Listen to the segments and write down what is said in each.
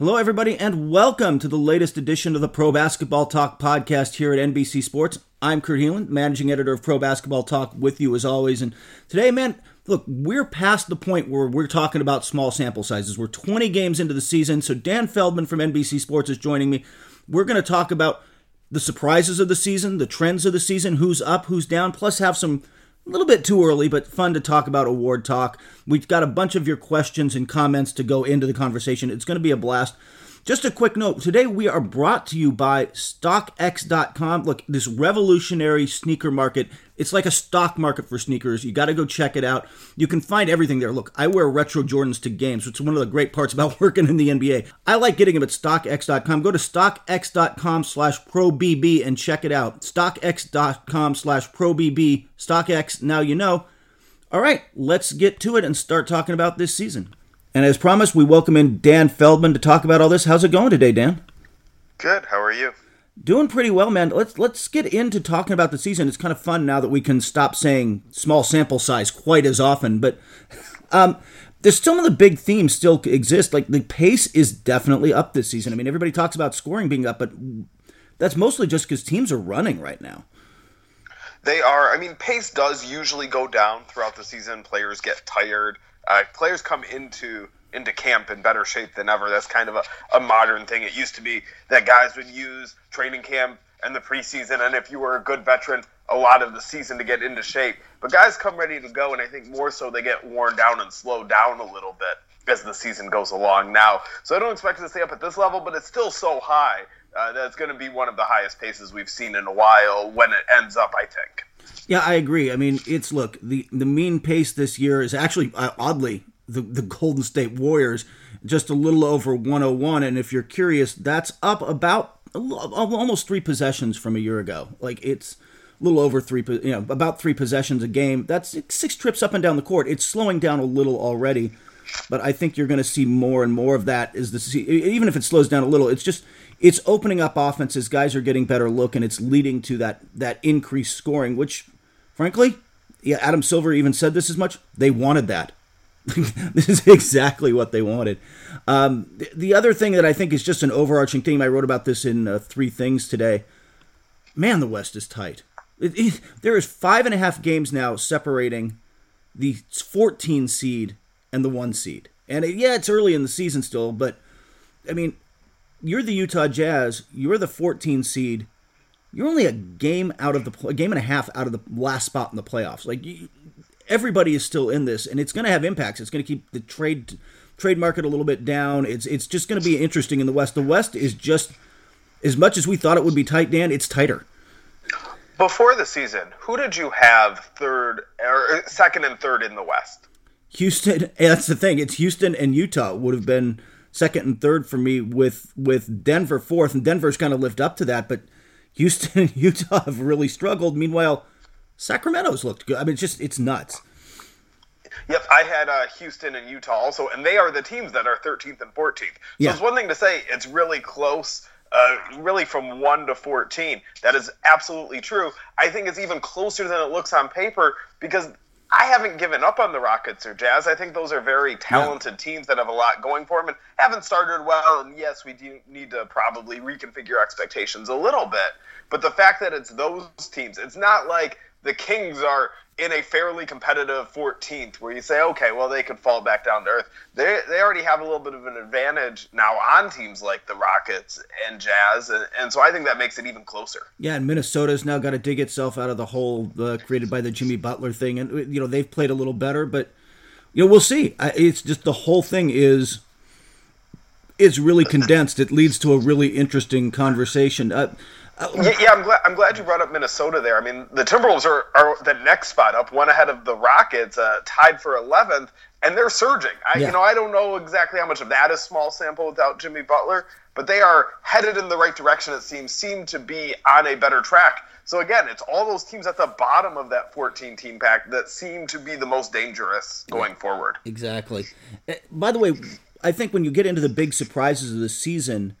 Hello, everybody, and welcome to the latest edition of the Pro Basketball Talk podcast here at NBC Sports. I'm Kurt Helin, managing editor of Pro Basketball Talk, with you as always. And today, man, look, we're past the point where we're talking about small sample sizes. We're 20 games into the season, so Dan Feldman from NBC Sports is joining me. We're going to talk about the surprises of the season, the trends of the season, who's up, who's down, plus have some a little bit too early, but fun to talk about award talk. We've got a bunch of your questions and comments to go into the conversation. It's going to be a blast. Just a quick note today we are brought to you by StockX.com. Look, this revolutionary sneaker market, it's like a stock market for sneakers. You got to go check it out. You can find everything there. Look, I wear retro Jordans to games, which is one of the great parts about working in the NBA. I like getting them at StockX.com. Go to StockX.com slash ProBB and check it out. StockX.com slash ProBB. StockX, now you know. All right, let's get to it and start talking about this season. And as promised, we welcome in Dan Feldman to talk about all this. How's it going today, Dan? Good. How are you? Doing pretty well, man. Let's let's get into talking about the season. It's kind of fun now that we can stop saying small sample size quite as often. But um, there's some of the big themes still exist. Like the pace is definitely up this season. I mean, everybody talks about scoring being up, but that's mostly just because teams are running right now. They are. I mean, pace does usually go down throughout the season. Players get tired uh, players come into into camp in better shape than ever. That's kind of a, a modern thing. It used to be that guys would use training camp and the preseason, and if you were a good veteran, a lot of the season to get into shape. But guys come ready to go, and I think more so they get worn down and slow down a little bit as the season goes along now. So I don't expect it to stay up at this level, but it's still so high uh, that it's going to be one of the highest paces we've seen in a while when it ends up, I think. Yeah, I agree. I mean, it's look the the mean pace this year is actually uh, oddly the the Golden State Warriors just a little over 101, and if you're curious, that's up about almost three possessions from a year ago. Like it's a little over three, you know, about three possessions a game. That's six trips up and down the court. It's slowing down a little already, but I think you're going to see more and more of that. Is the even if it slows down a little, it's just it's opening up offenses. Guys are getting better look, and it's leading to that that increased scoring, which frankly, yeah, Adam Silver even said this as much. They wanted that. this is exactly what they wanted. Um, the, the, other thing that I think is just an overarching theme, I wrote about this in uh, Three Things today. Man, the West is tight. It, it, there is five and a half games now separating the 14 seed and the one seed. And it, yeah, it's early in the season still, but I mean, you're the Utah Jazz. You're the 14 seed you're only a game out of the a game and a half out of the last spot in the playoffs. Like you, everybody is still in this, and it's going to have impacts. It's going to keep the trade trade market a little bit down. It's it's just going to be interesting in the West. The West is just as much as we thought it would be tight. Dan, it's tighter. Before the season, who did you have third or uh, second and third in the West? Houston. That's the thing. It's Houston and Utah would have been second and third for me with with Denver fourth, and Denver's kind of lived up to that, but Houston and Utah have really struggled. Meanwhile, Sacramento's looked good. I mean, it's just it's nuts. Yep, I had uh, Houston and Utah also, and they are the teams that are 13th and 14th. So yeah. it's one thing to say it's really close, uh, really from 1 to 14. That is absolutely true. I think it's even closer than it looks on paper because I haven't given up on the Rockets or Jazz. I think those are very talented yeah. teams that have a lot going for them and haven't started well. And yes, we do need to probably reconfigure expectations a little bit. But the fact that it's those teams, it's not like the Kings are in a fairly competitive 14th where you say, okay, well, they could fall back down to earth. They, they already have a little bit of an advantage now on teams like the Rockets and Jazz. And, and so I think that makes it even closer. Yeah, and Minnesota's now got to dig itself out of the hole uh, created by the Jimmy Butler thing. And, you know, they've played a little better, but, you know, we'll see. It's just the whole thing is. It's really condensed. It leads to a really interesting conversation. Uh, yeah, yeah, I'm glad. I'm glad you brought up Minnesota there. I mean, the Timberwolves are, are the next spot up, one ahead of the Rockets, uh, tied for 11th, and they're surging. I, yeah. You know, I don't know exactly how much of that is small sample without Jimmy Butler, but they are headed in the right direction. It seems seem to be on a better track. So again, it's all those teams at the bottom of that 14 team pack that seem to be the most dangerous going forward. Exactly. Eh, by the way, I think when you get into the big surprises of the season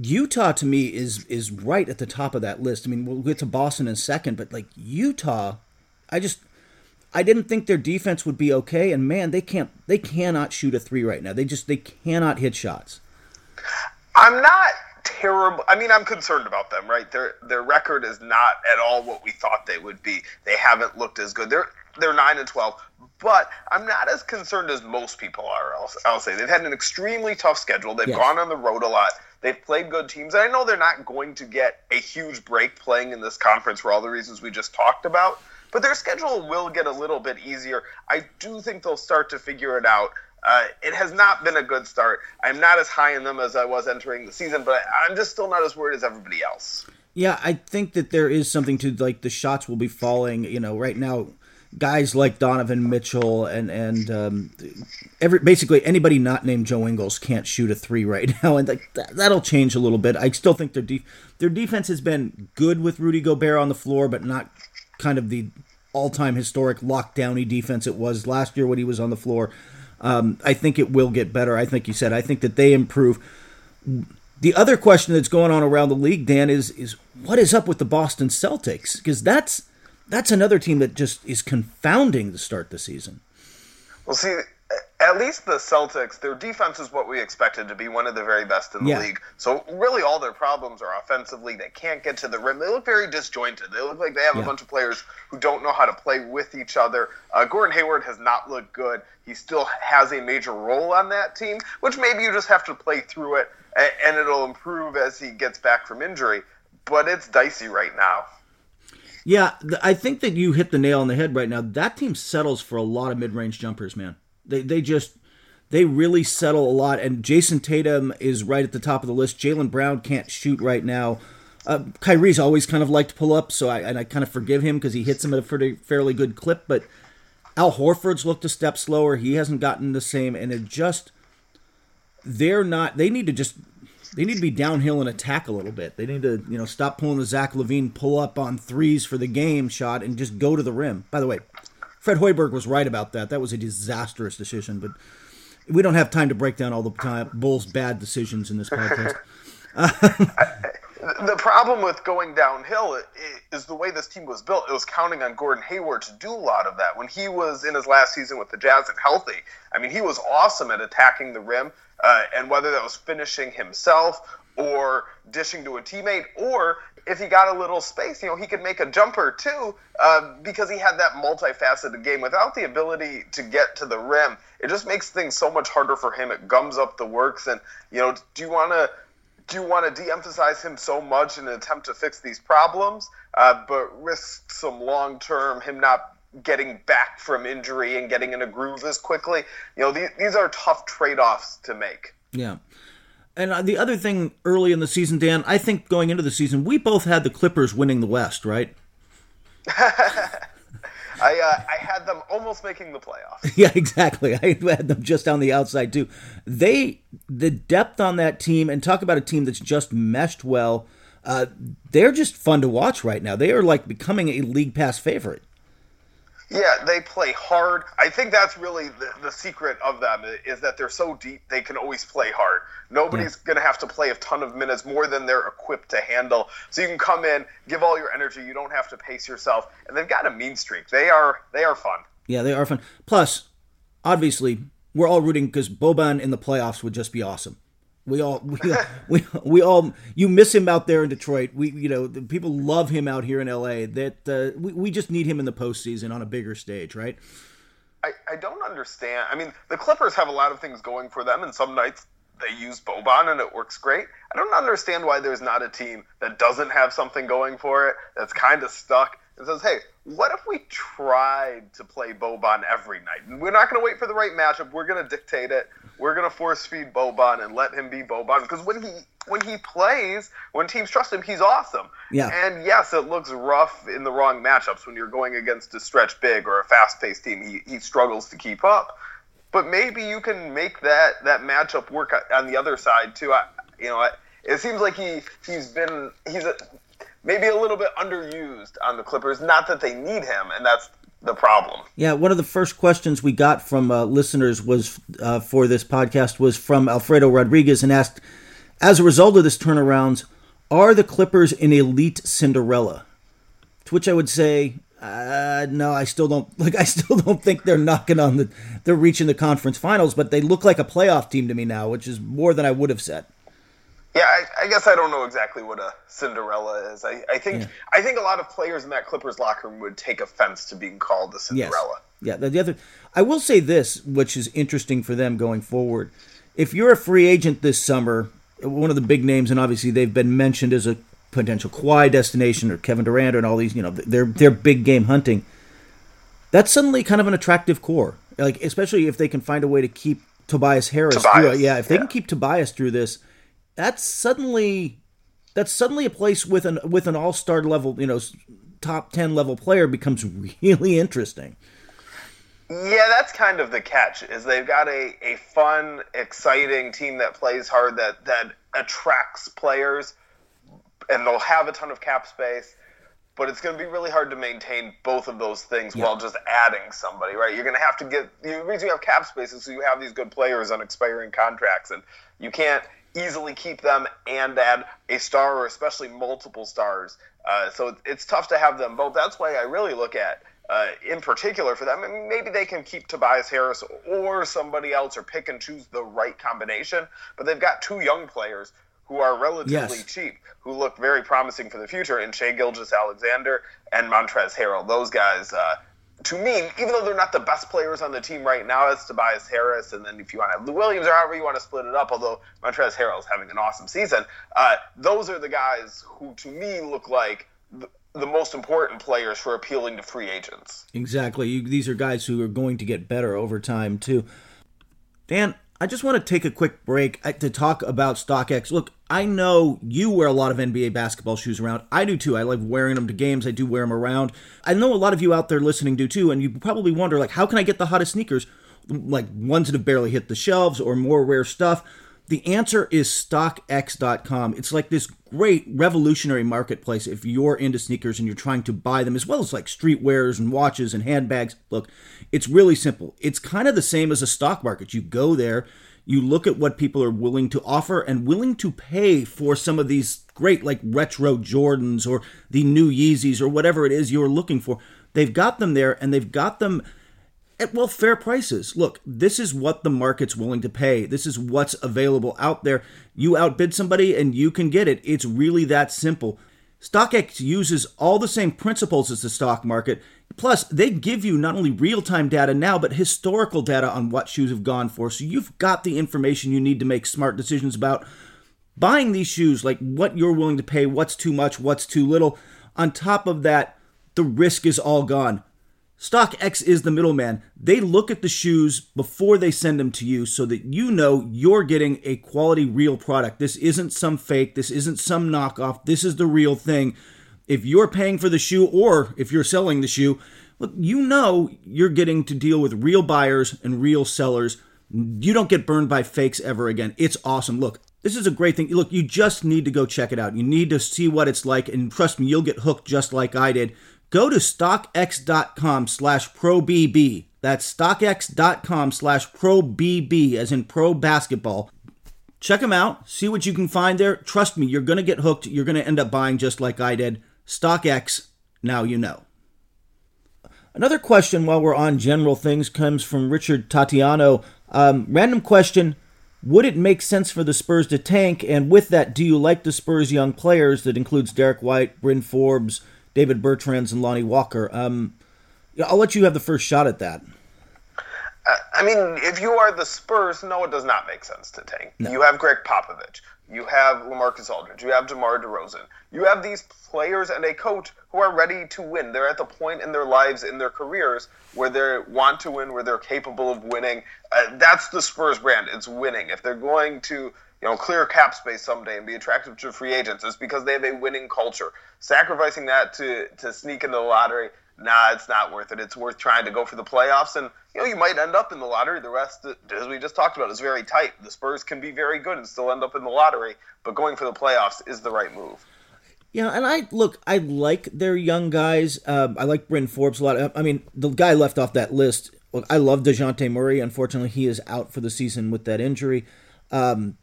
Utah to me is is right at the top of that list. I mean, we'll get to Boston in a second, but like Utah, I just I didn't think their defense would be okay, and man, they can't they cannot shoot a three right now. They just they cannot hit shots. I'm not terrible. I mean, I'm concerned about them, right? Their their record is not at all what we thought they would be. They haven't looked as good. They're they're nine and twelve, but I'm not as concerned as most people are. I'll, I'll say they've had an extremely tough schedule. They've yes. gone on the road a lot. They've played good teams. And I know they're not going to get a huge break playing in this conference for all the reasons we just talked about, but their schedule will get a little bit easier. I do think they'll start to figure it out. Uh, it has not been a good start. I'm not as high in them as I was entering the season, but I'm just still not as worried as everybody else. Yeah, I think that there is something to like the shots will be falling. You know, right now, guys like Donovan Mitchell and and um, every basically anybody not named Joe Ingles can't shoot a three right now, and like that, that'll change a little bit. I still think their de- their defense has been good with Rudy Gobert on the floor, but not kind of the all time historic lockdowny defense it was last year when he was on the floor. Um, I think it will get better. I think you said. I think that they improve. The other question that's going on around the league, Dan, is is what is up with the Boston Celtics? Because that's that's another team that just is confounding to start the season. Well, see, at least the Celtics, their defense is what we expected to be one of the very best in the yeah. league. So really, all their problems are offensively. They can't get to the rim. They look very disjointed. They look like they have yeah. a bunch of players who don't know how to play with each other. Uh, Gordon Hayward has not looked good. He still has a major role on that team, which maybe you just have to play through it, and, and it'll improve as he gets back from injury. But it's dicey right now. Yeah, I think that you hit the nail on the head right now. That team settles for a lot of mid-range jumpers, man. They they just they really settle a lot. And Jayson Tatum is right at the top of the list. Jaylen Brown can't shoot right now. Uh, Kyrie's always kind of liked to pull up, so I and I kind of forgive him because he hits him at a pretty, fairly good clip. But Al Horford's looked a step slower. He hasn't gotten the same, and it just they're not. They need to just they need to be downhill and attack a little bit. They need to you know stop pulling the Zach LaVine pull up on threes for the game shot and just go to the rim. By the way, Fred Hoiberg was right about that. That was a disastrous decision, but we don't have time to break down all the time Bulls' bad decisions in this podcast. the problem with going downhill is the way this team was built. It was counting on Gordon Hayward to do a lot of that. When he was in his last season with the Jazz and healthy, I mean, he was awesome at attacking the rim, uh, and whether that was finishing himself or dishing to a teammate, or if he got a little space, you know, he could make a jumper too, uh, because he had that multifaceted game. Without the ability to get to the rim, it just makes things so much harder for him. It gums up the works, and you know, do you want to? Do you want to de-emphasize him so much in an attempt to fix these problems, uh, but risk some long-term him not getting back from injury and getting in a groove as quickly? You know, these, these are tough trade-offs to make. Yeah. And uh, the other thing early in the season, Dan, I think going into the season, we both had the Clippers winning the West, right? I uh, I had them almost making the playoffs. Yeah, exactly. I had them just on the outside too. They the depth on that team, and talk about a team that's just meshed well. Uh, they're just fun to watch right now. They are like becoming a league pass favorite. Yeah, they play hard. I think that's really the, the secret of them is that they're so deep they can always play hard. Nobody's yeah. going to have to play a ton of minutes more than they're equipped to handle. So you can come in, give all your energy. You don't have to pace yourself, and they've got a mean streak. They are they are fun. Yeah, they are fun. Plus, obviously, we're all rooting because Boban in the playoffs would just be awesome. We all we, we we all you miss him out there in Detroit. We you know people love him out here in L.A. That uh, we we just need him in the postseason on a bigger stage, right? I, I don't understand. I mean, the Clippers have a lot of things going for them, and some nights they use Boban and it works great. I don't understand why there's not a team that doesn't have something going for it that's kind of stuck and says, "Hey, what if we tried to play Boban every night? And we're not going to wait for the right matchup. We're going to dictate it. We're going to force feed Boban and let him be Boban because when he when he plays, when teams trust him, he's awesome. Yeah. And yes, it looks rough in the wrong matchups when you're going against a stretch big or a fast-paced team. He he struggles to keep up. But maybe you can make that that matchup work on the other side too. I, you know, I, it seems like he he's been he's a, maybe a little bit underused on the Clippers. Not that they need him, and that's the problem. Yeah, one of the first questions we got from uh, listeners was uh, for this podcast was from Alfredo Rodriguez and asked, as a result of this turnaround, are the Clippers an elite Cinderella? To which I would say, uh, no, I still don't like. I still don't think they're knocking on the. They're reaching the conference finals, but they look like a playoff team to me now, which is more than I would have said. Yeah, I, I, guess I don't know exactly what a Cinderella is. I, I think yeah. I think a lot of players in that Clippers locker room would take offense to being called a Cinderella. Yes. Yeah, the, the other I will say this, which is interesting for them going forward. If you're a free agent this summer, one of the big names, and obviously they've been mentioned as a potential Kawhi destination or Kevin Durant and all these, you know, they're they're big game hunting. That's suddenly kind of an attractive core, like especially if they can find a way to keep Tobias Harris. Tobias, through. Yeah, if they yeah. can keep Tobias through this, that's suddenly that's suddenly a place with an with an all star level, you know, top ten level player becomes really interesting. Yeah, that's kind of the catch. Is they've got a, a fun, exciting team that plays hard, that that attracts players, and they'll have a ton of cap space. But it's going to be really hard to maintain both of those things yeah. while just adding somebody, right? You're going to have to get the reason you have cap space is so you have these good players on expiring contracts, and you can't easily keep them and add a star or especially multiple stars. Uh, so it's tough to have them both. That's why I really look at uh, in particular for them. And maybe they can keep Tobias Harris or somebody else or pick and choose the right combination. But they've got two young players who are relatively yes. cheap, who look very promising for the future in Shai Gilgeous-Alexander and Montrezl Harrell. Those guys, uh, to me, even though they're not the best players on the team right now, it's Tobias Harris, and then if you want to have Lou Williams or however you want to split it up, although Harrell is having an awesome season, uh, those are the guys who, to me, look like the most important players for appealing to free agents. Exactly. You, these are guys who are going to get better over time too. Dan, I just want to take a quick break uh, to talk about StockX. Look, I know you wear a lot of NBA basketball shoes around. I do too. I like wearing them to games. I do wear them around. I know a lot of you out there listening do too, and you probably wonder like, how can I get the hottest sneakers? Like ones that have barely hit the shelves or more rare stuff. The answer is StockX.com. It's like this great revolutionary marketplace if you're into sneakers and you're trying to buy them, as well as like streetwears and watches and handbags. Look, it's really simple. It's kind of the same as a stock market. You go there, you look at what people are willing to offer and willing to pay for some of these great, like retro Jordans or the new Yeezys or whatever it is you're looking for. They've got them there and they've got them at well fair prices. Look, this is what the market's willing to pay. This is what's available out there. You outbid somebody and you can get it. It's really that simple. StockX uses all the same principles as the stock market. Plus, they give you not only real time data now, but historical data on what shoes have gone for. So you've got the information you need to make smart decisions about buying these shoes, like what you're willing to pay, what's too much, what's too little. On top of that, the risk is all gone. StockX is the middleman. They look at the shoes before they send them to you so that you know you're getting a quality real product. This isn't some fake, this isn't some knockoff. This is the real thing. If you're paying for the shoe or if you're selling the shoe, look, you know you're getting to deal with real buyers and real sellers. You don't get burned by fakes ever again. It's awesome. Look, this is a great thing. Look, you just need to go check it out. You need to see what it's like, and trust me, you'll get hooked just like I did. Go to stockx.com slash probb. That's stockx.com slash probb, as in pro basketball. Check them out. See what you can find there. Trust me, you're going to get hooked. You're going to end up buying just like I did. StockX, now you know. Another question while we're on general things comes from Richard Tatiano. Um, random question Would it make sense for the Spurs to tank? And with that, do you like the Spurs' young players that includes Derrick White, Bryn Forbes, David Bertans and Lonnie Walker. Um, I'll let you have the first shot at that. Uh, I mean, if you are the Spurs, no, it does not make sense to tank. No. You have Gregg Popovich. You have LaMarcus Aldridge. You have DeMar DeRozan. You have these players and a coach who are ready to win. They're at the point in their lives, in their careers, where they want to win, where they're capable of winning. Uh, that's the Spurs brand. It's winning. If they're going to you know, clear cap space someday and be attractive to free agents. It's because they have a winning culture. Sacrificing that to to sneak into the lottery, nah, it's not worth it. It's worth trying to go for the playoffs, and you know, you might end up in the lottery. The rest, as we just talked about, is very tight. The Spurs can be very good and still end up in the lottery, but going for the playoffs is the right move. Yeah, and I look, I like their young guys. Um, I like Bryn Forbes a lot. I mean, the guy left off that list. Look, I love Dejounte Murray. Unfortunately, he is out for the season with that injury. Um,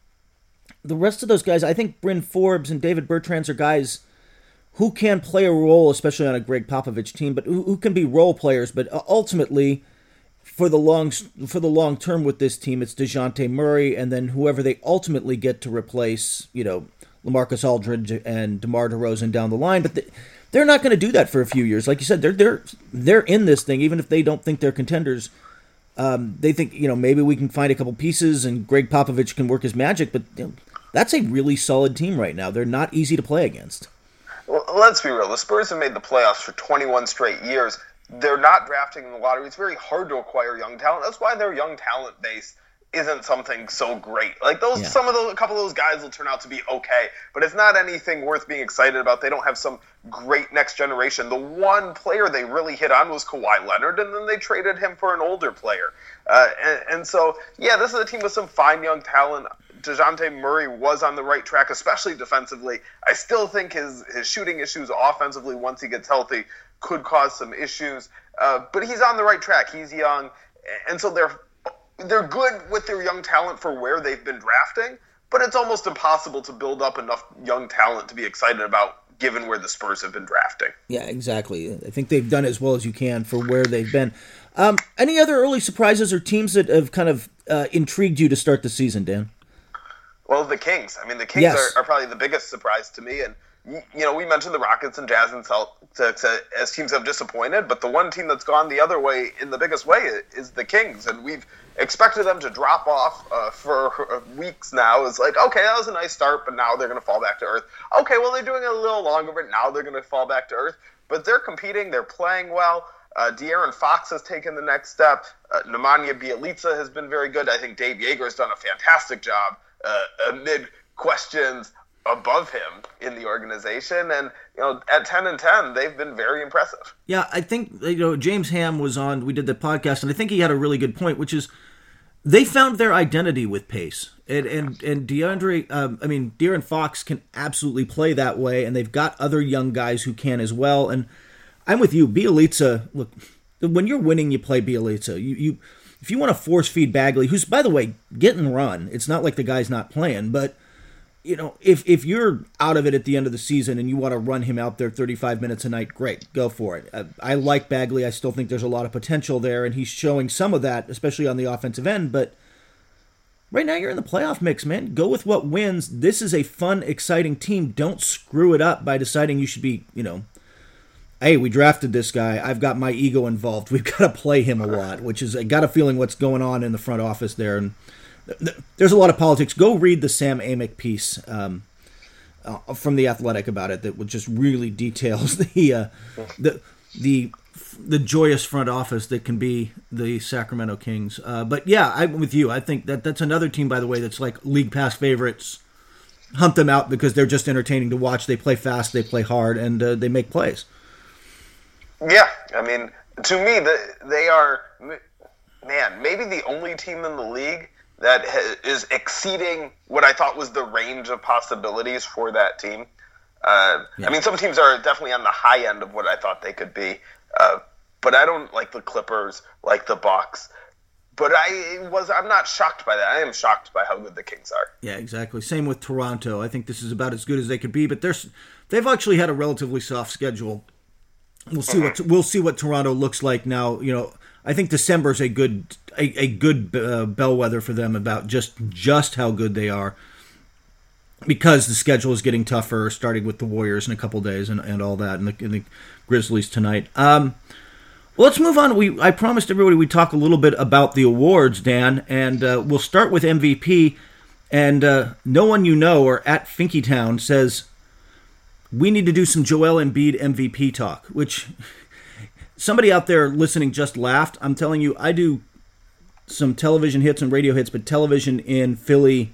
the rest of those guys, I think Bryn Forbes and David Bertans are guys who can play a role, especially on a Gregg Popovich team, but who, who can be role players. But uh, ultimately, for the long for the long term with this team, it's Dejounte Murray, and then whoever they ultimately get to replace, you know, Lamarcus Aldridge and DeMar DeRozan down the line. But they're not going to do that for a few years. Like you said, they're they're they're in this thing, even if they don't think they're contenders. Um, they think you know maybe we can find a couple pieces and Gregg Popovich can work his magic, but you know, that's a really solid team right now. They're not easy to play against. Well, let's be real. The Spurs have made the playoffs for 21 straight years they're not drafting in the lottery. It's very hard to acquire young talent. That's why their young talent base isn't something so great. Like those, yeah. some of those, a couple of those guys will turn out to be okay, but it's not anything worth being excited about. They don't have some great next generation. The one player they really hit on was Kawhi Leonard, and then they traded him for an older player. Uh, and, and so, yeah, this is a team with some fine young talent. Dejounte Murray was on the right track, especially defensively. I still think his his shooting issues offensively, once he gets healthy, could cause some issues. Uh, but he's on the right track. He's young, and so they're they're good with their young talent for where they've been drafting. But it's almost impossible to build up enough young talent to be excited about given where the Spurs have been drafting. Yeah, exactly. I think they've done as well as you can for where they've been. Um, any other early surprises or teams that have kind of uh, intrigued you to start the season, Dan? Well, the Kings. I mean, the Kings yes. are, are, probably the biggest surprise to me, and you know, we mentioned the Rockets and Jazz and Celtics as teams have disappointed, but the one team that's gone the other way in the biggest way is the Kings, and we've expected them to drop off uh, for weeks now. It's like, okay, that was a nice start, but now they're going to fall back to earth. Okay, well, they're doing it a little longer, but now they're going to fall back to earth. But they're competing, they're playing well. Uh, De'Aaron Fox has taken the next step. Uh, Nemanja Bjelica has been very good. I think Dave Joerger has done a fantastic job uh, amid questions above him in the organization. And you know at 10 and 10 they've been very impressive. Yeah i think you know james ham was on we did the podcast and i think he had a really good point which is they found their identity with pace. And and and deandre um, i mean De'Aaron fox can absolutely play that way and they've got other young guys who can as well. And i'm with you. Bjelica look when you're winning you play Bjelica you you if you want to force feed bagley who's by the way getting run it's not like the guy's not playing but you know, if if you're out of it at the end of the season and you want to run him out there 35 minutes a night, great, go for it. I, I, like Bagley. I still think there's a lot of potential there, and he's showing some of that, especially on the offensive end. But right now, you're in the playoff mix, man. Go with what wins. This is a fun, exciting team. Don't screw it up by deciding you should be, you know, hey, we drafted this guy. I've got my ego involved. We've got to play him a lot, which is I got a feeling what's going on in the front office there, and there's a lot of politics. Go read the Sam Amick piece um, uh, from the Athletic about it that just really details the uh, the the the joyous front office that can be the Sacramento Kings. Uh, but yeah, I'm with you. I think that that's another team, by the way, that's like league pass favorites. Hunt them out because they're just entertaining to watch. They play fast, they play hard, and uh, they make plays. Yeah, I mean, to me, the, they are man, maybe the only team in the league that is exceeding what I thought was the range of possibilities for that team. Uh, yeah. I mean, some teams are definitely on the high end of what I thought they could be, uh, but I don't like the Clippers, like the Bucks. But I was I'm not shocked by that. I am shocked by how good the Kings are. Yeah, exactly. Same with Toronto. I think this is about as good as they could be, but there's they've actually had a relatively soft schedule. We'll see mm-hmm. what we'll see what Toronto looks like now. You know, I think December is a good a, a good uh, bellwether for them about just just how good they are because the schedule is getting tougher, starting with the Warriors in a couple days and, and all that, and the, and the Grizzlies tonight. Um, well, let's move on. We I promised everybody we'd talk a little bit about the awards, Dan, and uh, we'll start with MVP. And uh, no one you know or at Finkytown says we need to do some Joel Embiid MVP talk, which somebody out there listening just laughed. I'm telling you, I do some television hits and radio hits, but television in Philly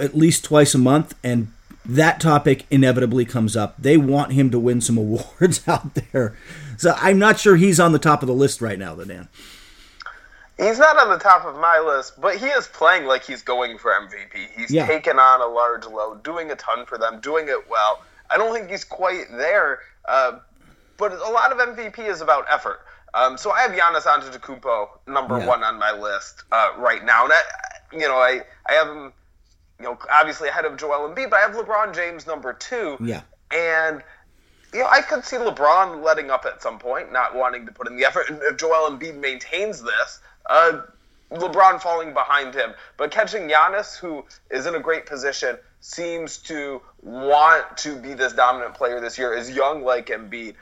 at least twice a month, and that topic inevitably comes up. They want him to win some awards out there. So I'm not sure he's on the top of the list right now, the Dan. He's not on the top of my list, but he is playing like he's going for MVP. He's yeah. taken on a large load, doing a ton for them, doing it well. I don't think he's quite there, uh, but a lot of MVP is about effort. Um, so I have Giannis Antetokounmpo number yeah. one on my list uh, right now, and I, you know I I have him, you know, obviously ahead of Joel Embiid, but I have LeBron James number two. Yeah, and you know, I could see LeBron letting up at some point, not wanting to put in the effort. And if Joel Embiid maintains this, uh, LeBron falling behind him, but catching Giannis, who is in a great position, seems to want to be this dominant player this year, is young like Embiid.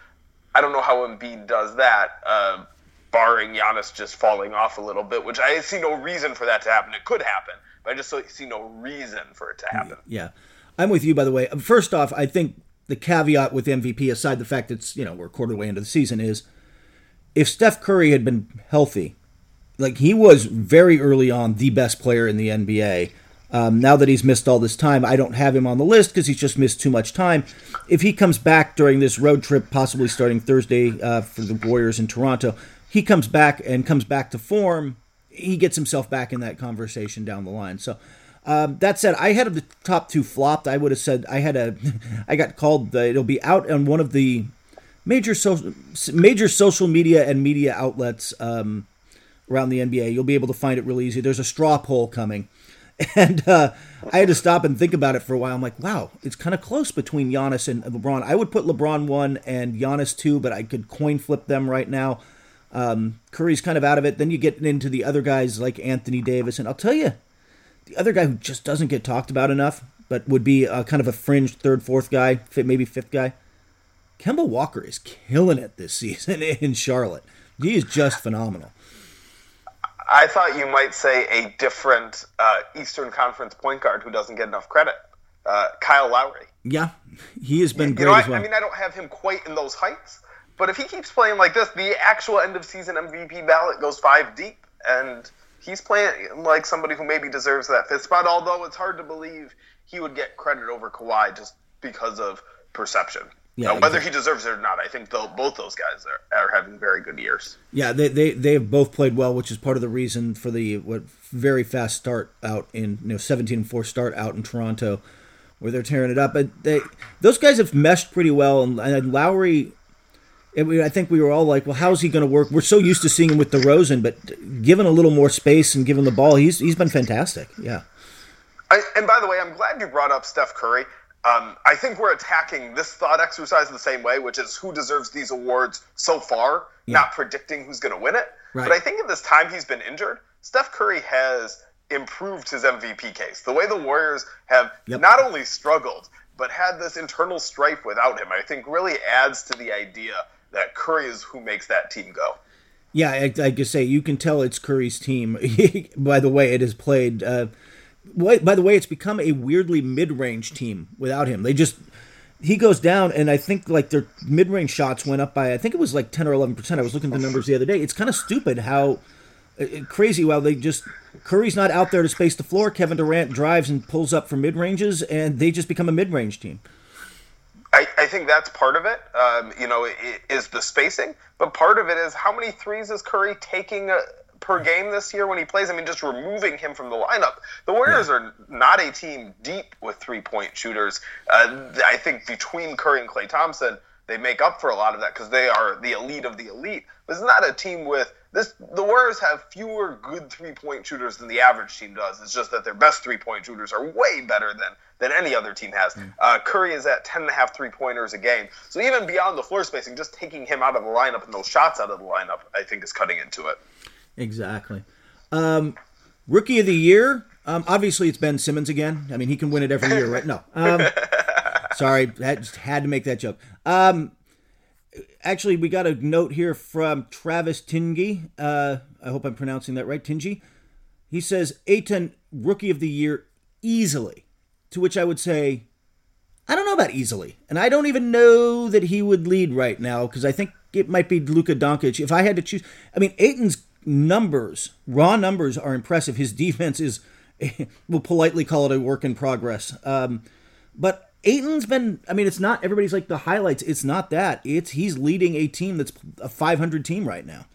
I don't know how Embiid does that, uh, barring Giannis just falling off a little bit, which I see no reason for that to happen. It could happen, but I just see no reason for it to happen. Yeah. I'm with you, by the way. First off, I think the caveat with MVP, aside the fact that it's, you know, we're a quarter way into the season, is if Steph Curry had been healthy, like he was very early on the best player in the NBA. Um, now that he's missed all this time, I don't have him on the list because he's just missed too much time. If he comes back during this road trip, possibly starting Thursday uh, for the Warriors in Toronto, he comes back and comes back to form. He gets himself back in that conversation down the line. So um, that said, I had the top two flopped. I would have said I had a, I got called. The, it'll be out on one of the major social major social media and media outlets. Um, around the NBA. You'll be able to find it really easy. There's a straw poll coming. And uh, I had to stop and think about it for a while. I'm like, wow, it's kind of close between Giannis and LeBron. I would put LeBron one and Giannis two, but I could coin flip them right now. Um, Curry's kind of out of it. Then you get into the other guys like Anthony Davis. And I'll tell you, the other guy who just doesn't get talked about enough, but would be a, kind of a fringe third, fourth guy, maybe fifth guy. Kemba Walker is killing it this season in Charlotte. He is just phenomenal. I thought you might say a different uh, Eastern Conference point guard who doesn't get enough credit, uh, Kyle Lowry. Yeah, he has been you great know, as well. I, I mean, I don't have him quite in those heights, but if he keeps playing like this, the actual end of season MVP ballot goes five deep, and he's playing like somebody who maybe deserves that fifth spot. Although it's hard to believe he would get credit over Kawhi just because of perception. Yeah, now, whether exactly. he deserves it or not, I think both those guys are, are having very good years. Yeah, they, they they have both played well, which is part of the reason for the what very fast start out in you know 17 and 4 start out in Toronto, where they're tearing it up. But they those guys have meshed pretty well, and, and Lowry. I think we were all like, "Well, how's he going to work?" We're so used to seeing him with the DeRozan, but given a little more space and given the ball, he's he's been fantastic. Yeah. I, and by the way, I'm glad you brought up Steph Curry um, I think we're attacking this thought exercise the same way, which is who deserves these awards so far, yeah. not predicting who's going to win it. Right. But I think in this time he's been injured, Steph Curry has improved his MVP case. The way the Warriors have yep. not only struggled, but had this internal strife without him, I think really adds to the idea that Curry is who makes that team go. Yeah, I, I say you can tell it's Curry's team by the way it is played. Uh, by the way, it's become a weirdly mid-range team without him. They just he goes down, and I think like their mid-range shots went up by I think it was like ten or eleven percent. I was looking at the numbers the other day. It's kind of stupid how uh, uh, crazy. Well, they just Curry's not out there to space the floor. Kevin Durant drives and pulls up for mid ranges, and they just become a mid-range team. I, I think that's part of it. Um, you know, is the spacing, but part of it is how many threes is Curry taking a, per game this year when he plays. I mean, just removing him from the lineup. The Warriors yeah. are not a team deep with three point shooters. Uh, I think between Curry and Klay Thompson, they make up for a lot of that because they are the elite of the elite. But it's not a team with this. The Warriors have fewer good three point shooters than the average team does. It's just that their best three point shooters are way better than than any other team has. Mm. Uh, Curry is at 10 and a half three pointers a game. So even beyond the floor spacing, just taking him out of the lineup and those shots out of the lineup, I think is cutting into it. Exactly. Um, rookie of the year. Um, obviously, it's Ben Simmons again. I mean, he can win it every year, right? No. Um, sorry, I just had to make that joke. Um, actually, we got a note here from Travis Tingy. Uh, I hope I'm pronouncing that right, Tingy. He says, Ayton rookie of the year, easily. To which I would say, I don't know about easily. And I don't even know that he would lead right now because I think it might be Luka Doncic. If I had to choose, I mean, Ayton's numbers, raw numbers, are impressive. His defense is, we'll politely call it a work in progress. Um, but Ayton's been, I mean, it's not everybody's like the highlights. It's not that. It's he's leading a team that's a 500 team right now.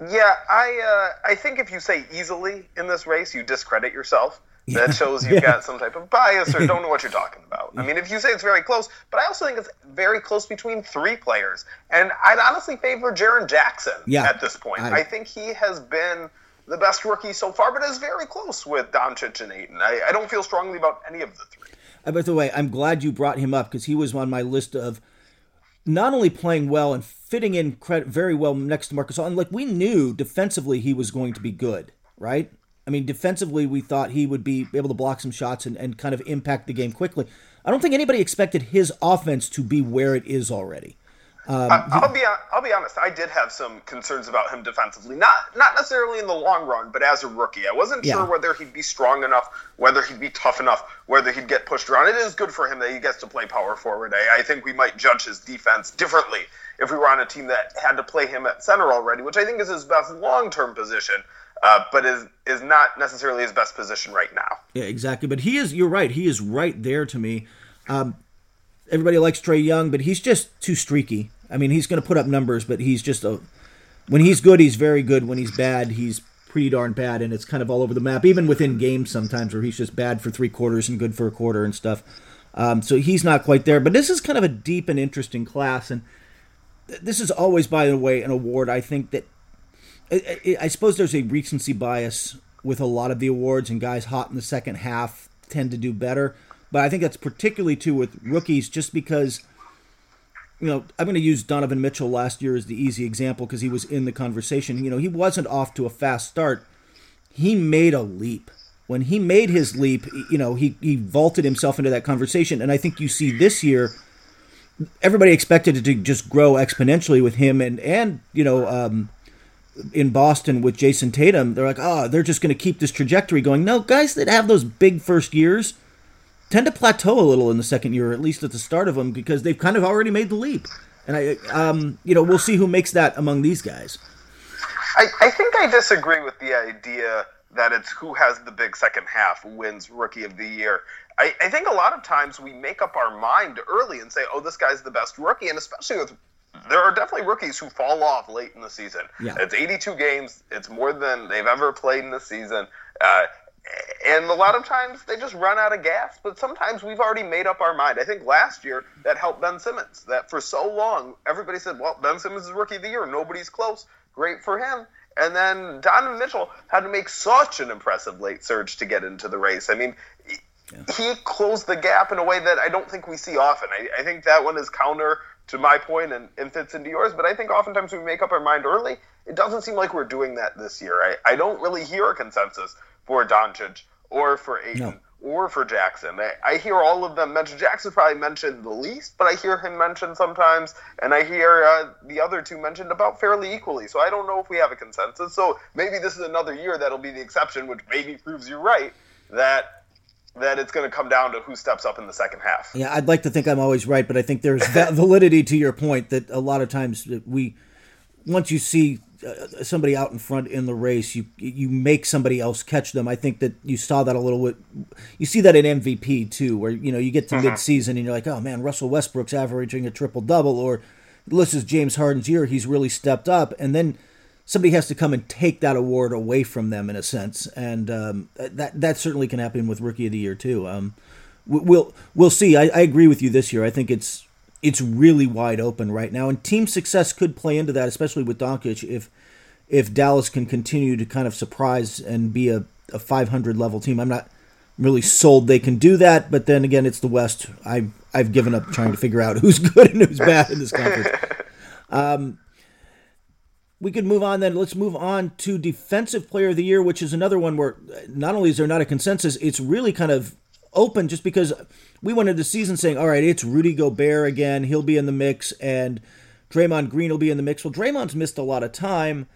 Yeah, I uh, I think if you say easily in this race, you discredit yourself. That shows you've yeah. got some type of bias or don't know what you're talking about. I mean, if you say it's very close, but I also think it's very close between three players. And I'd honestly favor Jaren Jackson yeah. at this point. I, I, think he has been the best rookie so far, but is very close with Doncic and Ayton. I, I don't feel strongly about any of the three. Uh, by the way, I'm glad you brought him up because he was on my list of not only playing well and fitting in very well next to Marcus. And like we knew defensively he was going to be good, right? I mean, defensively we thought he would be able to block some shots and, and kind of impact the game quickly. I don't think anybody expected his offense to be where it is already. Um, I'll be I'll be honest. I did have some concerns about him defensively, not not necessarily in the long run, but as a rookie, I wasn't yeah. sure whether he'd be strong enough, whether he'd be tough enough, whether he'd get pushed around. It is good for him that he gets to play power forward. I, I think we might judge his defense differently if we were on a team that had to play him at center already, which I think is his best long term position. Uh, but is is not necessarily his best position right now. Yeah, exactly. But he is. You're right. He is right there to me. Um, everybody likes Trae Young, but he's just too streaky. I mean, he's going to put up numbers, but he's just a. When he's good, he's very good. When he's bad, he's pretty darn bad, and it's kind of all over the map, even within games sometimes, where he's just bad for three quarters and good for a quarter and stuff. Um, so he's not quite there. But this is kind of a deep and interesting class, and this is always, by the way, an award. I think that I, I suppose there's a recency bias with a lot of the awards, and guys hot in the second half tend to do better. But I think that's particularly true with rookies, just because you know, I'm going to use Donovan Mitchell last year as the easy example because he was in the conversation. You know, he wasn't off to a fast start. He made a leap. When he made his leap, you know, he, he vaulted himself into that conversation. And I think you see this year, everybody expected it to just grow exponentially with him. And, and you know, um, in Boston with Jayson Tatum, they're like, oh, they're just going to keep this trajectory going. No, guys that have those big first years – tend to plateau a little in the second year, at least at the start of them, because they've kind of already made the leap. And I, um, you know, we'll see who makes that among these guys. I, I think I disagree with the idea that it's who has the big second half wins rookie of the year. I, I think a lot of times we make up our mind early and say, oh, this guy's the best rookie. And especially with there are definitely rookies who fall off late in the season. Yeah. It's 82 games. It's more than they've ever played in the season. Uh, and a lot of times they just run out of gas. But sometimes we've already made up our mind. I think last year that helped Ben Simmons. That for so long everybody said, "Well, Ben Simmons is rookie of the year. Nobody's close. Great for him." And then Donovan Mitchell had to make such an impressive late surge to get into the race. I mean, yeah. he closed the gap in a way that I don't think we see often. I, I think that one is counter to my point and, and, fits into yours. But I think oftentimes we make up our mind early. It doesn't seem like we're doing that this year. I, I don't really hear a consensus for Doncic or for Ayton no. or for Jackson. I, I, hear all of them mentioned. Jackson probably mentioned the least, but I hear him mentioned sometimes, and I hear uh, the other two mentioned about fairly equally. So I don't know if we have a consensus. So maybe this is another year that'll be the exception, which maybe proves you right that that it's going to come down to who steps up in the second half. Yeah, I'd like to think I'm always right, but I think there's validity to your point that a lot of times we once you see uh, somebody out in front in the race, you you make somebody else catch them. I think that you saw that a little bit. You see that in MVP too, where you know you get to mid-season and you're like, oh man, Russell Westbrook's averaging a triple double, or this is James Harden's year, he's really stepped up, and then somebody has to come and take that award away from them in a sense, and um, that that certainly can happen with Rookie of the Year too. Um, we'll we'll see. I, I agree with you this year. I think it's it's really wide open right now, and team success could play into that, especially with Doncic if if Dallas can continue to kind of surprise and be a, a 500 level team. I'm not really sold they can do that, but then again, it's the West. I I've given up trying to figure out who's good and who's bad in this conference. Um, we could move on then. Let's move on to Defensive Player of the Year, which is another one where not only is there not a consensus, it's really kind of open just because we went into the season saying, all right, it's Rudy Gobert again. He'll be in the mix, and Draymond Green will be in the mix. Well, Draymond's missed a lot of time.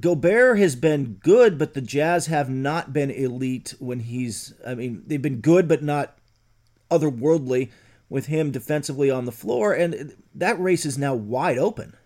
Gobert has been good, but the Jazz have not been elite when he's. I mean, they've been good, but not otherworldly with him defensively on the floor, and that race is now wide open.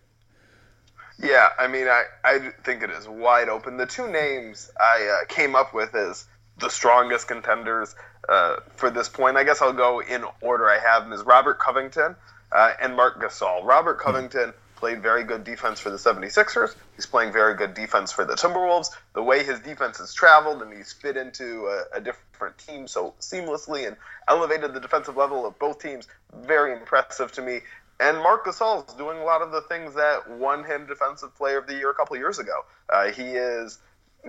Yeah, I mean, I, I think it is wide open. The two names I uh, came up with as the strongest contenders uh, for this point. I guess I'll go in order I have them is Robert Covington uh, and Marc Gasol. Robert Covington played very good defense for the 76ers. He's playing very good defense for the Timberwolves. The way his defense has traveled and he's fit into a, a different team so seamlessly and elevated the defensive level of both teams, very impressive to me. And Marc Gasol is doing a lot of the things that won him Defensive Player of the Year a couple years ago. Uh, he is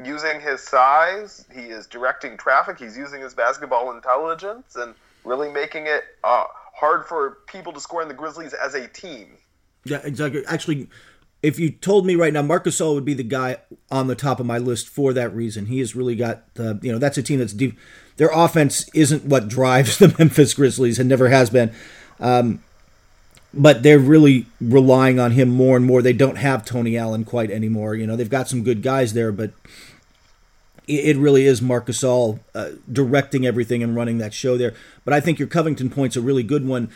using his size. He is directing traffic. He's using his basketball intelligence and really making it uh, hard for people to score in the Grizzlies as a team. Yeah, exactly. Actually, if you told me right now, Marc Gasol would be the guy on the top of my list for that reason. He has really got, the, you know, that's a team that's deep. Their offense isn't what drives the Memphis Grizzlies and never has been. Um, but they're really relying on him more and more. They don't have Tony Allen quite anymore. You know, they've got some good guys there, but it, really is Marc Gasol uh, directing everything and running that show there. But I think your Covington point's a really good one.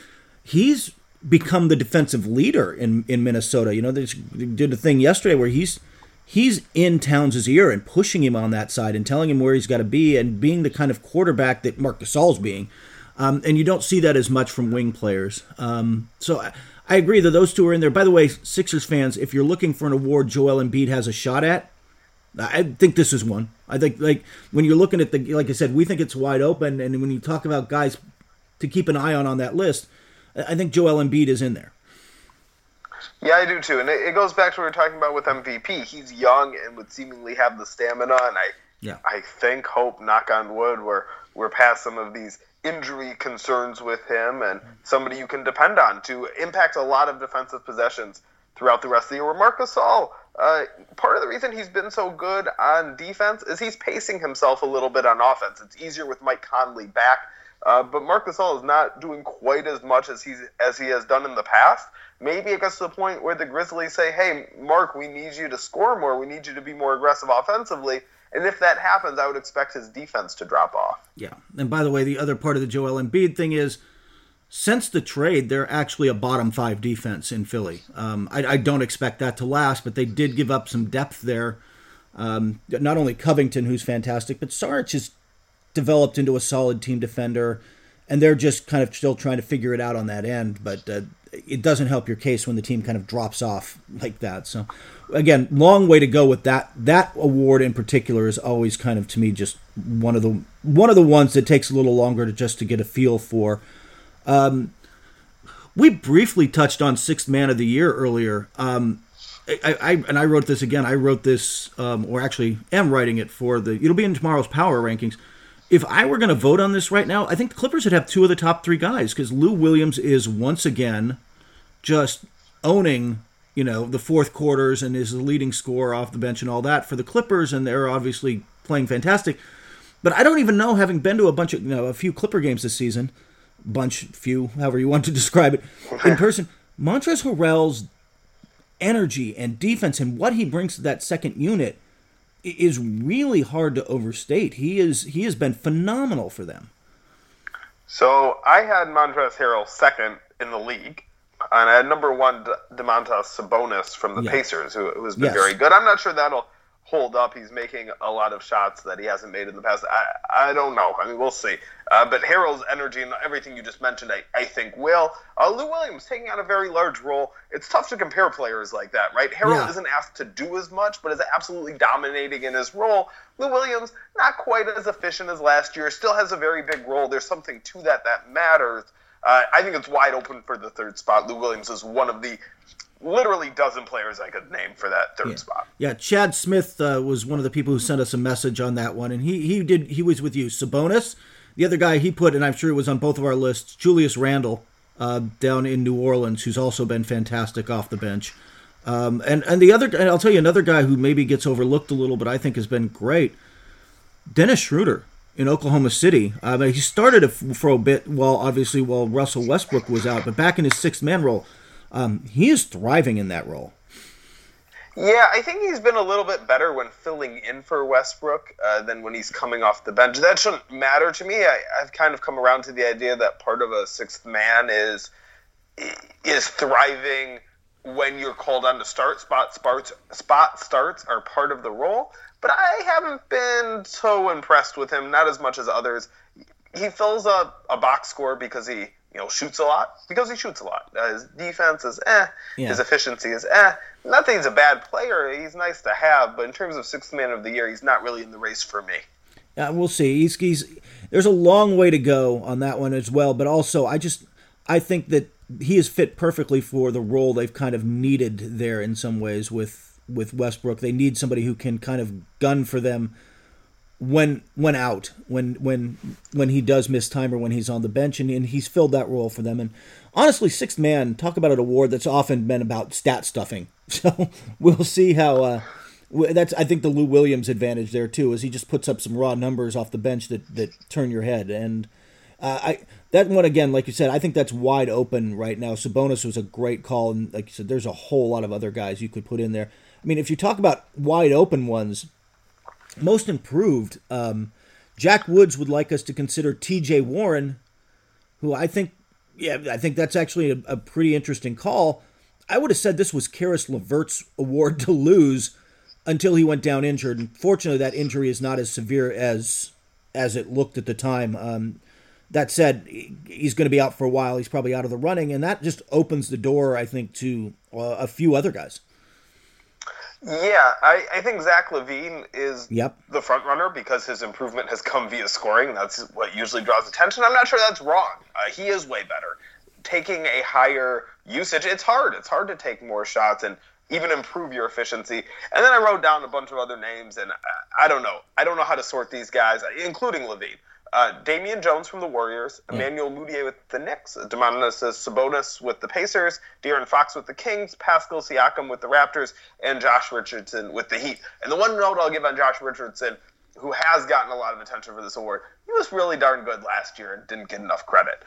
He's become the defensive leader in in Minnesota. You know, they did a thing yesterday where he's he's in Towns' ear and pushing him on that side and telling him where he's got to be and being the kind of quarterback that Marc Gasol's being. Um, and you don't see that as much from wing players. Um, so I, I, agree that those two are in there. By the way, Sixers fans, if you're looking for an award Joel Embiid has a shot at, I think this is one. I think like when you're looking at the like I said, we think it's wide open, and when you talk about guys to keep an eye on on that list, I think Joel Embiid is in there. Yeah, I do too, and it goes back to what we were talking about with MVP. He's young and would seemingly have the stamina, and I, yeah. I think, hope, knock on wood, we're we're past some of these injury concerns with him, and somebody you can depend on to impact a lot of defensive possessions throughout the rest of the year. Where Marc Gasol, uh, part of the reason he's been so good on defense is he's pacing himself a little bit on offense. It's easier with Mike Conley back, uh, but Marc Gasol is not doing quite as much as he's as he has done in the past. Maybe it gets to the point where the Grizzlies say, "Hey, Mark, we need you to score more. We need you to be more aggressive offensively." And if that happens, I would expect his defense to drop off. Yeah. And by the way, the other part of the Joel Embiid thing is since the trade, they're actually a bottom five defense in Philly. Um, I, I, don't expect that to last, but they did give up some depth there. Um, not only Covington, who's fantastic, but Saric has developed into a solid team defender, and they're just kind of still trying to figure it out on that end. But uh, it doesn't help your case when the team kind of drops off like that. So again, long way to go with that. That award in particular is always kind of to me just one of the one of the ones that takes a little longer to just to get a feel for. Um, we briefly touched on sixth man of the year earlier. Um, I, I, and I wrote this again. I wrote this, um, or actually am writing it for the. It'll be in tomorrow's power rankings. If I were going to vote on this right now, I think the Clippers would have two of the top three guys because Lou Williams is once again just owning you know the fourth quarters and is the leading scorer off the bench and all that for the Clippers, and they're obviously playing fantastic. But I don't even know, having been to a bunch of you know a few Clipper games this season, bunch, few, however you want to describe it, in person. Montrezl Harrell's energy and defense and what he brings to that second unit is really hard to overstate. He is he has been phenomenal for them. So I had Montrezl Harrell second in the league and I had number one Domantas Sabonis from the yeah. Pacers, who, who has been yes. very good. I'm not sure that'll hold up. He's making a lot of shots that he hasn't made in the past. I, I don't know. I mean, we'll see. Uh, but Harrell's energy and everything you just mentioned, I, I think will. Uh, Lou Williams taking on a very large role. It's tough to compare players like that, right? Harold yeah. isn't asked to do as much, but is absolutely dominating in his role. Lou Williams, not quite as efficient as last year, still has a very big role. There's something to that that matters. Uh, I think it's wide open for the third spot. Lou Williams is one of the literally dozen players I could name for that third yeah. spot. Yeah, Chad Smith uh, was one of the people who sent us a message on that one, and he he did he was with you. Sabonis, the other guy he put, and I'm sure it was on both of our lists. Julius Randle uh, down in New Orleans, who's also been fantastic off the bench. Um, and and the other, and I'll tell you another guy who maybe gets overlooked a little, but I think has been great. Dennis Schroeder in Oklahoma City. Uh, he started for a bit while obviously while Russell Westbrook was out, but back in his sixth man role, um, he is thriving in that role. Yeah, I think he's been a little bit better when filling in for Westbrook uh, than when he's coming off the bench. That shouldn't matter to me. I, have kind of come around to the idea that part of a sixth man is is thriving when you're called on to start. Spot spot starts are part of the role but I haven't been so impressed with him. Not as much as others. He fills a, a box score because he you know shoots a lot because he shoots a lot. Uh, his defense is eh. Yeah. His efficiency is eh. Not that he's a bad player. He's nice to have, but in terms of sixth man of the year, he's not really in the race for me. Yeah, we'll see. He's, he's there's a long way to go on that one as well. But also, I just I think that he is fit perfectly for the role they've kind of needed there in some ways with with Westbrook. They need somebody who can kind of gun for them when when out when when when he does miss time or when he's on the bench and, and he's filled that role for them. And honestly sixth man talk about an award that's often been about stat stuffing. So we'll see how uh, that's I think the Lou Williams advantage there too is he just puts up some raw numbers off the bench that that turn your head. And uh, I that one again like you said I think that's wide open right now. Sabonis was a great call and like you said there's a whole lot of other guys you could put in there I mean if you talk about wide open ones most improved. Um, Jack Woods would like us to consider T.J. Warren, who I think, yeah, I think that's actually a, a pretty interesting call. I would have said this was Caris LeVert's award to lose until he went down injured. And fortunately, that injury is not as severe as as it looked at the time. Um, that said, he's going to be out for a while. He's probably out of the running, and that just opens the door, I think, to uh, a few other guys. Yeah, I, I think Zach LaVine is yep. the front runner because his improvement has come via scoring. That's what usually draws attention. I'm not sure that's wrong. Uh, he is way better. Taking a higher usage, it's hard. It's hard to take more shots and even improve your efficiency. And then I wrote down a bunch of other names, and I, I don't know. I don't know how to sort these guys, including LaVine. Uh, Damian Jones from the Warriors, yeah. Emmanuel Mudiay with the Knicks, Domantas Sabonis with the Pacers, De'Aaron Fox with the Kings, Pascal Siakam with the Raptors, and Josh Richardson with the Heat. And the one note I'll give on Josh Richardson, who has gotten a lot of attention for this award, he was really darn good last year and didn't get enough credit.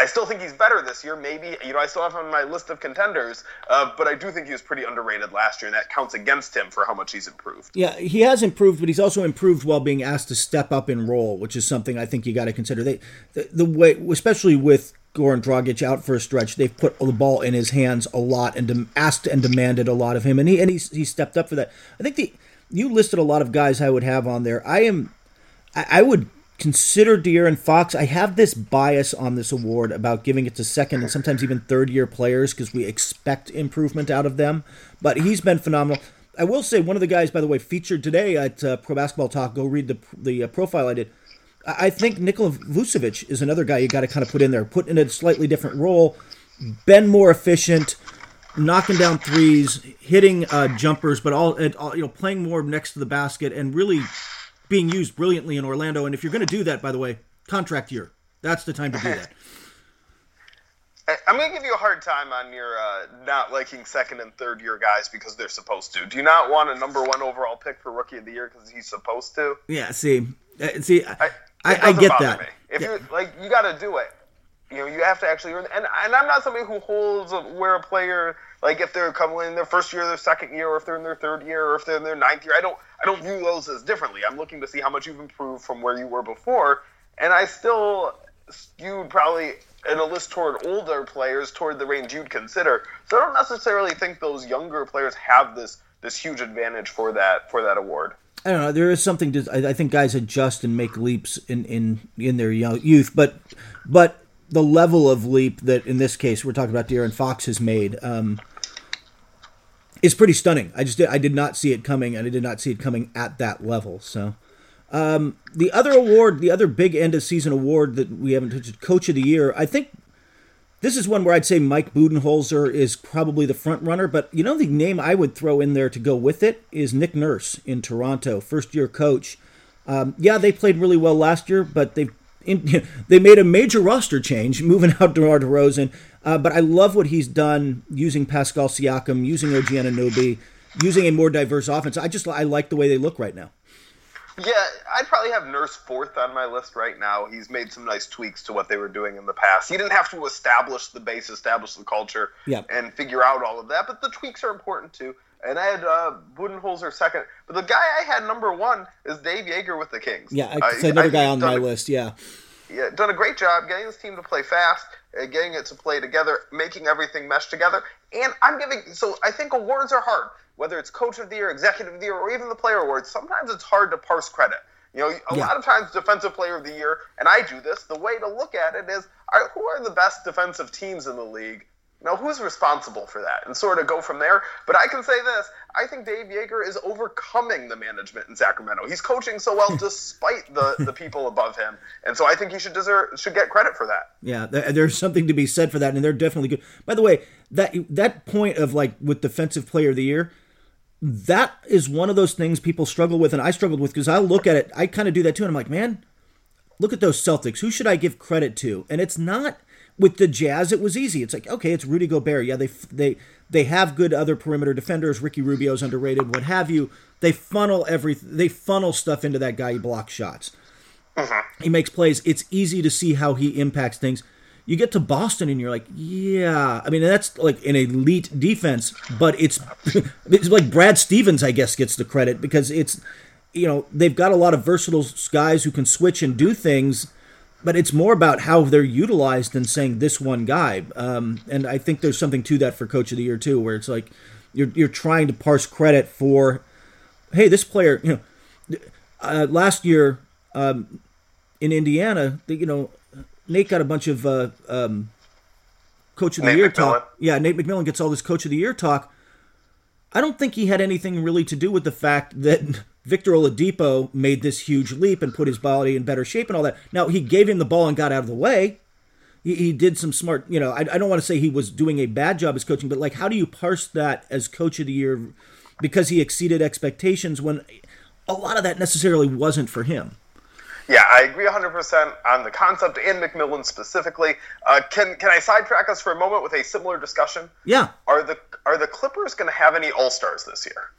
I still think he's better this year. Maybe you know I still have him on my list of contenders, uh, but I do think he was pretty underrated last year, and that counts against him for how much he's improved. Yeah, he has improved, but he's also improved while being asked to step up in role, which is something I think you got to consider. They the, the, way, especially with Goran Dragic out for a stretch, they've put the ball in his hands a lot and de- asked and demanded a lot of him, and he and he's he stepped up for that. I think the you listed a lot of guys I would have on there. I am I, I would consider De'Aaron Fox. I have this bias on this award about giving it to second and sometimes even third year players because we expect improvement out of them. But he's been phenomenal. I will say one of the guys, by the way, featured today at uh, Pro Basketball Talk. Go read the the uh, profile I did. I think Nikola Vucevic is another guy you got to kind of put in there, put in a slightly different role, been more efficient, knocking down threes, hitting uh, jumpers, but all, all you know, playing more next to the basket and really being used brilliantly in Orlando. And if you're going to do that, by the way, contract year. That's the time to do that. I'm going to give you a hard time on your uh, not liking second and third year guys because they're supposed to. Do you not want a number one overall pick for rookie of the year because he's supposed to? Yeah. See, uh, see, I, I, I get that. Me. If yeah. you like, you got to do it. You know, you have to actually earn. And and I'm not somebody who holds where a player like if they're coming in their first year, their second year, or if they're in their third year, or if they're in their ninth year. I don't I don't view those as differently. I'm looking to see how much you've improved from where you were before, and I still skewed probably in a list toward older players toward the range you'd consider. So I don't necessarily think those younger players have this this huge advantage for that for that award. I don't know. There is something to. I, think guys adjust and make leaps in in in their young youth, but but the level of leap that in this case we're talking about De'Aaron Fox has made um, is pretty stunning. I just did, I did not see it coming, and I did not see it coming at that level. So um, the other award, the other big end of season award that we haven't touched, Coach of the Year, I think this is one where I'd say Mike Budenholzer is probably the front runner. But you know the name I would throw in there to go with it is Nick Nurse in Toronto, first year coach. Um, yeah, they played really well last year, but they've in, they made a major roster change, moving out DeMar DeRozan. Uh, but I love what he's done using Pascal Siakam, using OG Anunoby, using a more diverse offense. I just I like the way they look right now. Yeah, I'd probably have Nurse fourth on my list right now. He's made some nice tweaks to what they were doing in the past. He didn't have to establish the base, establish the culture, and figure out all of that, but the tweaks are important too. And I had uh, Budenholzer second, but the guy I had number one is Dave Joerger with the Kings. Yeah, uh, another guy on my a, list. Yeah, yeah, done a great job getting this team to play fast, uh, getting it to play together, making everything mesh together. And I'm giving so I think awards are hard, whether it's coach of the year, executive of the year, or even the player awards. Sometimes it's hard to parse credit. You know, a yeah. lot of times defensive player of the year, and I do this. The way to look at it is, all right, who are the best defensive teams in the league? Now, who's responsible for that? And sort of go from there. But I can say this I think Dave Joerger is overcoming the management in Sacramento. He's coaching so well despite the, the people above him. And so I think he should deserve should get credit for that. Yeah, there's something to be said for that. And they're definitely good. By the way, that that point of like with defensive player of the year, that is one of those things people struggle with, and I struggled with because I look at it, I kind of do that too, and I'm like, man, look at those Celtics. Who should I give credit to? And it's not with the Jazz. It was easy. It's like, okay, it's Rudy Gobert. Yeah, they they they have good other perimeter defenders. Ricky Rubio's underrated, what have you. They funnel every they funnel stuff into that guy. He blocks shots. Uh-huh. He makes plays. It's easy to see how he impacts things. You get to Boston and you're like, yeah. I mean, that's like an elite defense, but it's it's like Brad Stevens, I guess, gets the credit because it's you know they've got a lot of versatile guys who can switch and do things but it's more about how they're utilized than saying this one guy. Um, and I think there's something to that for Coach of the Year too, where it's like you're you're trying to parse credit for, hey, this player, you know, uh, last year um, in Indiana, you know, Nate got a bunch of uh, um, Coach of the Nate Year McMillan. talk. Yeah, Nate McMillan gets all this Coach of the Year talk. I don't think he had anything really to do with the fact that Victor Oladipo made this huge leap and put his body in better shape and all that. Now he gave him the ball and got out of the way. He, he did some smart, you know. I, I don't want to say he was doing a bad job as coaching, but like, how do you parse that as coach of the year because he exceeded expectations when a lot of that necessarily wasn't for him? Yeah, I agree 100% on the concept and McMillan specifically. Uh, can can I sidetrack us for a moment with a similar discussion? Yeah. Are the are the Clippers going to have any All Stars this year?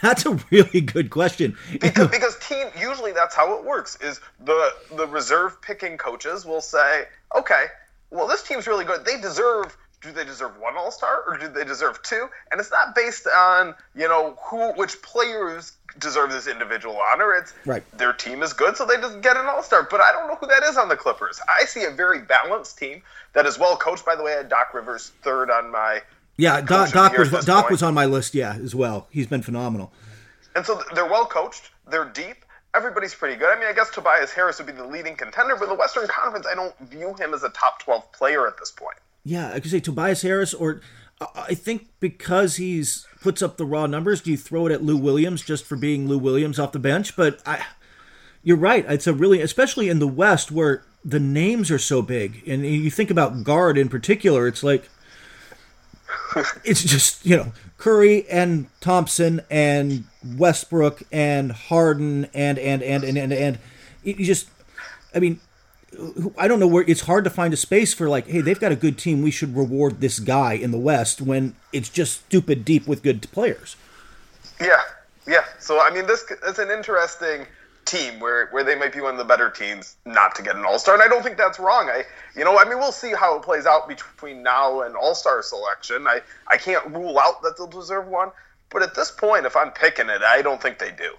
That's a really good question. because, because team usually that's how it works is the the reserve picking coaches will say, okay, well this team's really good. They deserve do they deserve one All Star or do they deserve two? And it's not based on you know who which players deserve this individual honor. It's right. their team is good, so they just get an All Star. But I don't know who that is on the Clippers. I see a very balanced team that is well coached. By the way, I had Doc Rivers third on my yeah, Doc, Doc was Doc point. was on my list. Yeah, as well. He's been phenomenal. And so they're well coached. They're deep. Everybody's pretty good. I mean, I guess Tobias Harris would be the leading contender, but the Western Conference, I don't view him as a top twelve player at this point. Yeah, I could say Tobias Harris, or I think because he's puts up the raw numbers, do you throw it at Lou Williams just for being Lou Williams off the bench? But I, you're right. It's a really, especially in the West where the names are so big, and you think about guard in particular. It's like it's just you know Curry and Thompson and Westbrook and Harden and and and and and, and you just I mean I don't know where it's hard to find a space for like hey they've got a good team we should reward this guy in the West when it's just stupid deep with good players. Yeah, yeah. So I mean this it's an interesting team where, where they might be one of the better teams not to get an All Star, and I don't think that's wrong. I you know I mean we'll see how it plays out between now and All Star selection. I I can't rule out that they'll deserve one, but at this point, if I'm picking it, I don't think they do.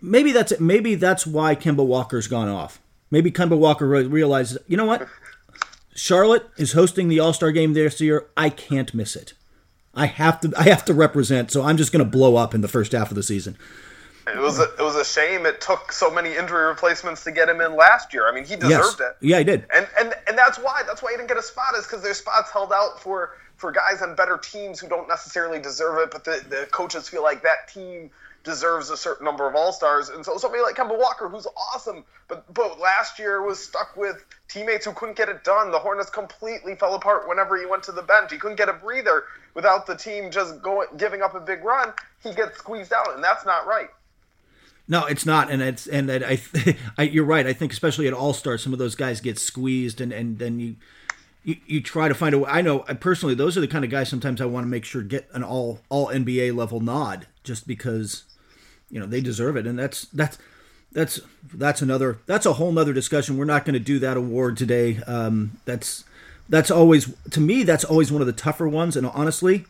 Maybe that's maybe that's why Kemba Walker's gone off. Maybe Kemba Walker realizes you know what. Charlotte is hosting the All Star game this year. I can't miss it. I have to. I have to represent. So I'm just going to blow up in the first half of the season. It was a, it was a shame it took so many injury replacements to get him in last year. I mean, he deserved yes. it. Yeah, he did. And and and that's why that's why he didn't get a spot is because there's spots held out for for guys on better teams who don't necessarily deserve it, but the, the coaches feel like that team deserves a certain number of all stars. And so somebody like Kemba Walker, who's awesome, but but last year was stuck with teammates who couldn't get it done. The Hornets completely fell apart whenever he went to the bench. He couldn't get a breather without the team just going giving up a big run. He gets squeezed out, and that's not right. No, it's not, and it's and I, I, you're right. I think especially at All Star, some of those guys get squeezed, and and then you, you you try to find a. I know personally, those are the kind of guys sometimes I want to make sure get an all all NBA level nod, just because, you know, they deserve it, and that's that's that's that's another that's a whole nother discussion. We're not going to do that award today. Um, that's that's always to me that's always one of the tougher ones, and honestly,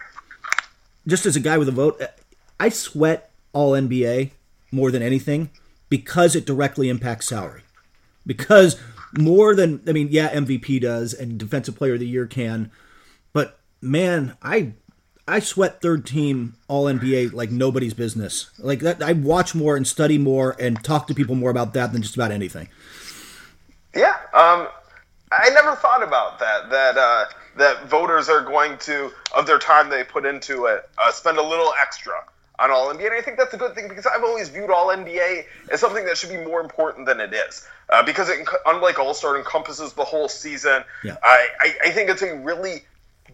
just as a guy with a vote, I sweat all NBA more than anything because it directly impacts salary. Because more than I mean, yeah, MVP does and defensive player of the year can, but man, I I sweat third team all NBA like nobody's business. Like that I watch more and study more and talk to people more about that than just about anything. Yeah, um I never thought about that that uh that voters are going to of their time they put into it uh, spend a little extra on All NBA, and I think that's a good thing because I've always viewed All NBA as something that should be more important than it is. Uh, because it, unlike All Star, encompasses the whole season. Yeah. I, I, I think it's a really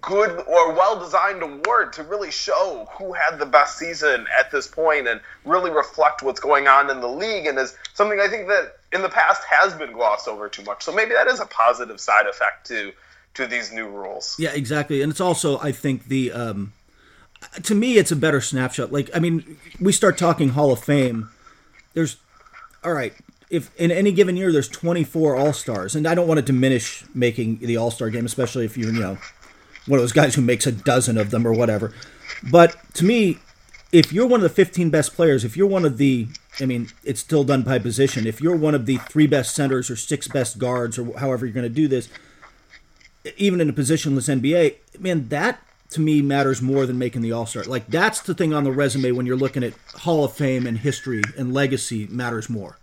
good or well designed award to really show who had the best season at this point and really reflect what's going on in the league and is something I think that in the past has been glossed over too much. So maybe that is a positive side effect to to these new rules. Yeah, exactly. And it's also I think the um to me it's a better snapshot. Like I mean, we start talking Hall of Fame. There's all right, if in any given year there's 24 All-Stars and I don't want to diminish making the All-Star game especially if you're, you know, one of those guys who makes a dozen of them or whatever. But to me, if you're one of the 15 best players, if you're one of the, I mean, it's still done by position. If you're one of the three best centers or six best guards or however you're going to do this, even in a positionless NBA, man, that to me matters more than making the All Star. Like that's the thing on the resume when you're looking at Hall of Fame and history and legacy matters more.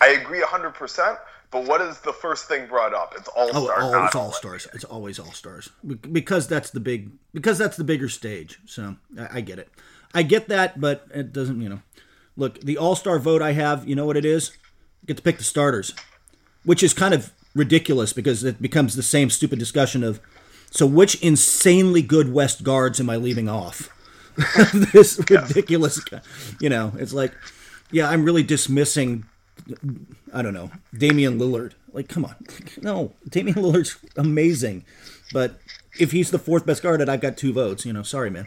I agree 100%. But what is the first thing brought up? It's all stars. Oh, oh, it's all stars. It's always all stars because that's the big because that's the bigger stage. So I, I get it. I get that, but it doesn't. You know, look, the all star vote I have. You know what it is? I get to pick the starters, which is kind of ridiculous because it becomes the same stupid discussion of so which insanely good West guards am I leaving off? this ridiculous, you know, it's like, yeah, I'm really dismissing I don't know, Damian Lillard. Like, come on. No, Damian Lillard's amazing. But if he's the fourth best guard, and I've got two votes, you know, sorry, man.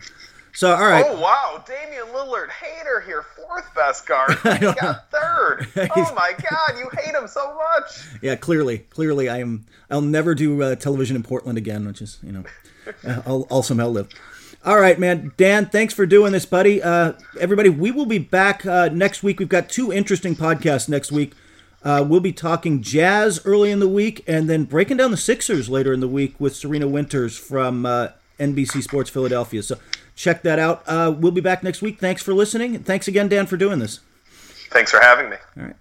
So, all right. Oh, wow. Damian Lillard, hater here, fourth best guard. He got third. oh, my God. You hate him so much. Yeah, clearly. Clearly, I am. I'll never do uh, television in Portland again, which is, you know, I'll, I'll somehow live. All right, man. Dan, thanks for doing this, buddy. Uh, everybody, we will be back uh, next week. We've got two interesting podcasts next week. Uh, we'll be talking Jazz early in the week and then breaking down the Sixers later in the week with Serena Winters from uh, NBC Sports Philadelphia. So check that out. Uh, we'll be back next week. Thanks for listening. Thanks again, Dan, for doing this. Thanks for having me. All right.